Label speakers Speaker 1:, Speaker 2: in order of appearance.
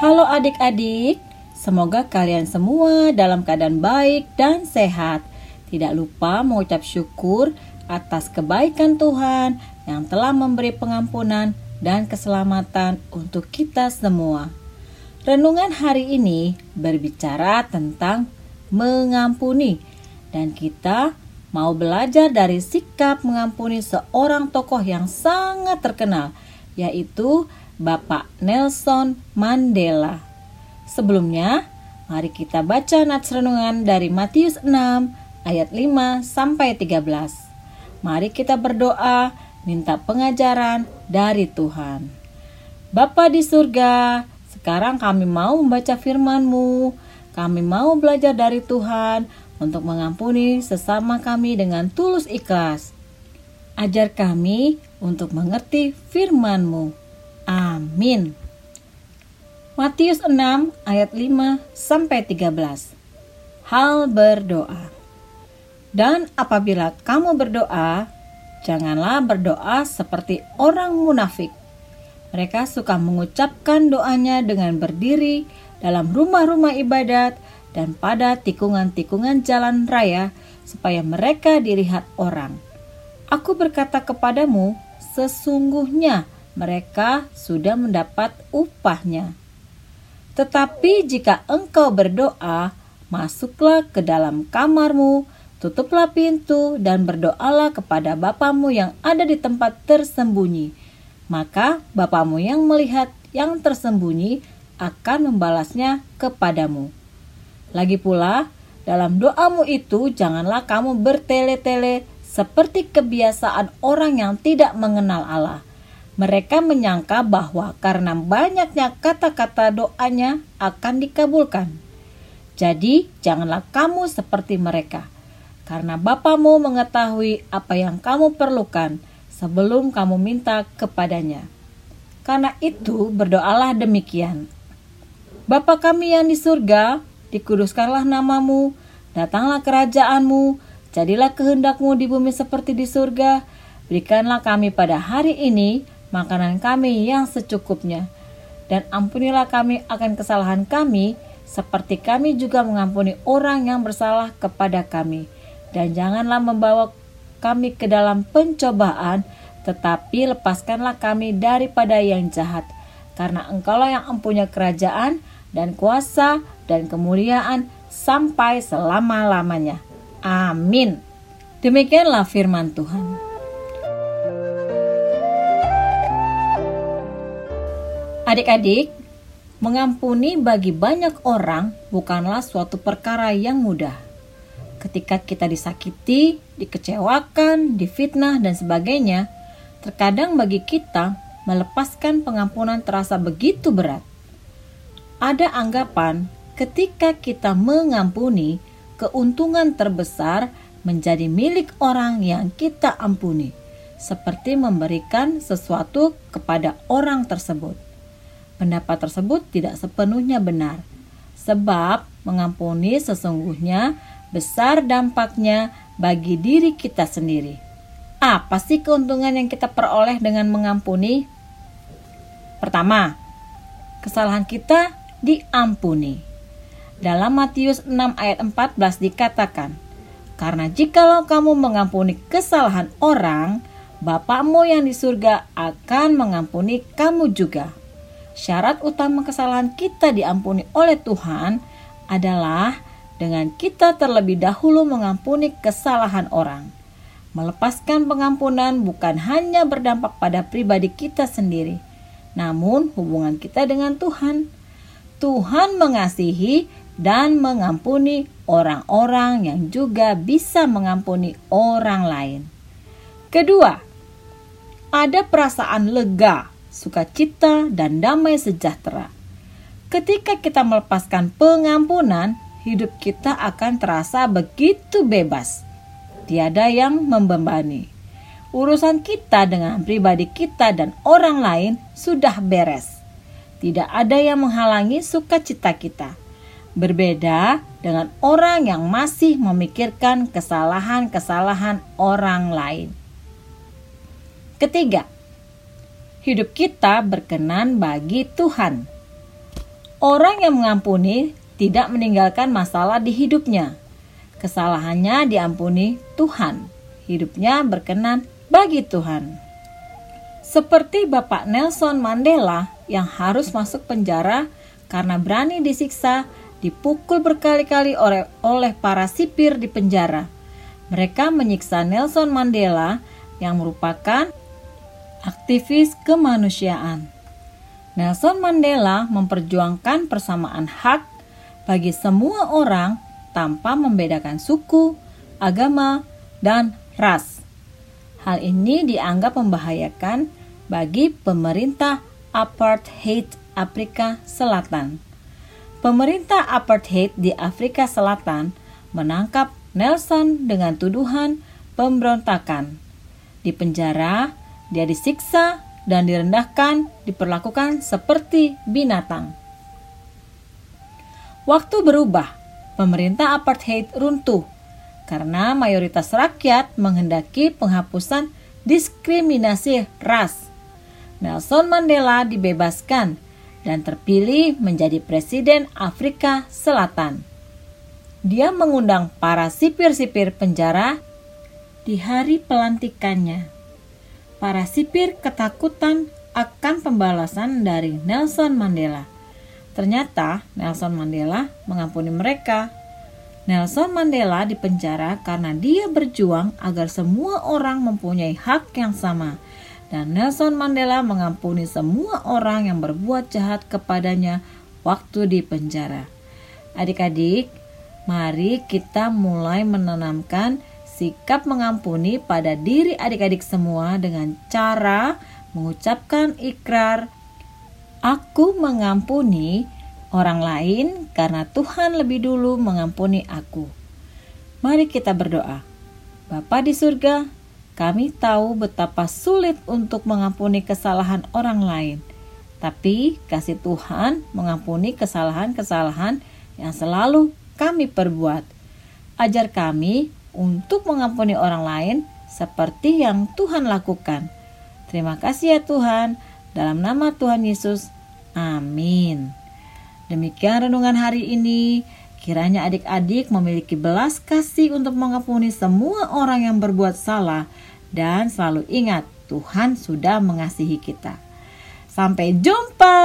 Speaker 1: Halo adik-adik, semoga kalian semua dalam keadaan baik dan sehat. Tidak lupa mengucap syukur atas kebaikan Tuhan yang telah memberi pengampunan dan keselamatan untuk kita semua. Renungan hari ini berbicara tentang mengampuni, dan kita mau belajar dari sikap mengampuni seorang tokoh yang sangat terkenal, yaitu Bapak Nelson Mandela. Sebelumnya, mari kita baca nats renungan dari Matius 6 ayat 5 sampai 13. Mari kita berdoa minta pengajaran dari Tuhan. Bapa di surga, sekarang kami mau membaca firman-Mu. Kami mau belajar dari Tuhan untuk mengampuni sesama kami dengan tulus ikhlas. Ajar kami untuk mengerti firman-Mu. Amin. Matius 6 ayat 5 sampai 13. Hal berdoa. Dan apabila kamu berdoa, janganlah berdoa seperti orang munafik. Mereka suka mengucapkan doanya dengan berdiri dalam rumah-rumah ibadat dan pada tikungan-tikungan jalan raya supaya mereka dilihat orang. Aku berkata kepadamu, sesungguhnya mereka sudah mendapat upahnya. Tetapi jika engkau berdoa, masuklah ke dalam kamarmu, tutuplah pintu, dan berdoalah kepada Bapamu yang ada di tempat tersembunyi. Maka Bapamu yang melihat yang tersembunyi akan membalasnya kepadamu. Lagi pula, dalam doamu itu janganlah kamu bertele-tele seperti kebiasaan orang yang tidak mengenal Allah mereka menyangka bahwa karena banyaknya kata-kata doanya akan dikabulkan. Jadi, janganlah kamu seperti mereka, karena Bapamu mengetahui apa yang kamu perlukan sebelum kamu minta kepadanya. Karena itu, berdoalah demikian. Bapa kami yang di surga, dikuduskanlah namamu, datanglah kerajaanmu, jadilah kehendakmu di bumi seperti di surga. Berikanlah kami pada hari ini makanan kami yang secukupnya. Dan ampunilah kami akan kesalahan kami, seperti kami juga mengampuni orang yang bersalah kepada kami. Dan janganlah membawa kami ke dalam pencobaan, tetapi lepaskanlah kami daripada yang jahat. Karena engkaulah yang mempunyai kerajaan dan kuasa dan kemuliaan sampai selama-lamanya. Amin. Demikianlah firman Tuhan. Adik-adik, mengampuni bagi banyak orang bukanlah suatu perkara yang mudah. Ketika kita disakiti, dikecewakan, difitnah, dan sebagainya, terkadang bagi kita melepaskan pengampunan terasa begitu berat. Ada anggapan ketika kita mengampuni, keuntungan terbesar menjadi milik orang yang kita ampuni, seperti memberikan sesuatu kepada orang tersebut. Pendapat tersebut tidak sepenuhnya benar, sebab mengampuni sesungguhnya besar dampaknya bagi diri kita sendiri. Apa sih keuntungan yang kita peroleh dengan mengampuni? Pertama, kesalahan kita diampuni. Dalam Matius 6 ayat 14 dikatakan, Karena jikalau kamu mengampuni kesalahan orang, Bapakmu yang di surga akan mengampuni kamu juga. Syarat utama kesalahan kita diampuni oleh Tuhan adalah dengan kita terlebih dahulu mengampuni kesalahan orang. Melepaskan pengampunan bukan hanya berdampak pada pribadi kita sendiri, namun hubungan kita dengan Tuhan. Tuhan mengasihi dan mengampuni orang-orang yang juga bisa mengampuni orang lain. Kedua, ada perasaan lega sukacita, dan damai sejahtera. Ketika kita melepaskan pengampunan, hidup kita akan terasa begitu bebas. Tiada yang membebani. Urusan kita dengan pribadi kita dan orang lain sudah beres. Tidak ada yang menghalangi sukacita kita. Berbeda dengan orang yang masih memikirkan kesalahan-kesalahan orang lain. Ketiga, hidup kita berkenan bagi Tuhan. Orang yang mengampuni tidak meninggalkan masalah di hidupnya. Kesalahannya diampuni Tuhan. Hidupnya berkenan bagi Tuhan. Seperti Bapak Nelson Mandela yang harus masuk penjara karena berani disiksa, dipukul berkali-kali oleh, oleh para sipir di penjara. Mereka menyiksa Nelson Mandela yang merupakan aktivis kemanusiaan. Nelson Mandela memperjuangkan persamaan hak bagi semua orang tanpa membedakan suku, agama, dan ras. Hal ini dianggap membahayakan bagi pemerintah apartheid Afrika Selatan. Pemerintah apartheid di Afrika Selatan menangkap Nelson dengan tuduhan pemberontakan. Di penjara, dia disiksa dan direndahkan, diperlakukan seperti binatang. Waktu berubah, pemerintah apartheid runtuh karena mayoritas rakyat menghendaki penghapusan diskriminasi ras. Nelson Mandela dibebaskan dan terpilih menjadi presiden Afrika Selatan. Dia mengundang para sipir-sipir penjara di hari pelantikannya. Para sipir ketakutan akan pembalasan dari Nelson Mandela. Ternyata Nelson Mandela mengampuni mereka. Nelson Mandela dipenjara karena dia berjuang agar semua orang mempunyai hak yang sama. Dan Nelson Mandela mengampuni semua orang yang berbuat jahat kepadanya waktu di penjara. Adik-adik, mari kita mulai menanamkan sikap mengampuni pada diri adik-adik semua dengan cara mengucapkan ikrar Aku mengampuni orang lain karena Tuhan lebih dulu mengampuni aku. Mari kita berdoa. Bapa di surga, kami tahu betapa sulit untuk mengampuni kesalahan orang lain. Tapi kasih Tuhan mengampuni kesalahan-kesalahan yang selalu kami perbuat. Ajar kami untuk mengampuni orang lain seperti yang Tuhan lakukan. Terima kasih ya Tuhan. Dalam nama Tuhan Yesus, amin. Demikian renungan hari ini. Kiranya adik-adik memiliki belas kasih untuk mengampuni semua orang yang berbuat salah dan selalu ingat Tuhan sudah mengasihi kita. Sampai jumpa.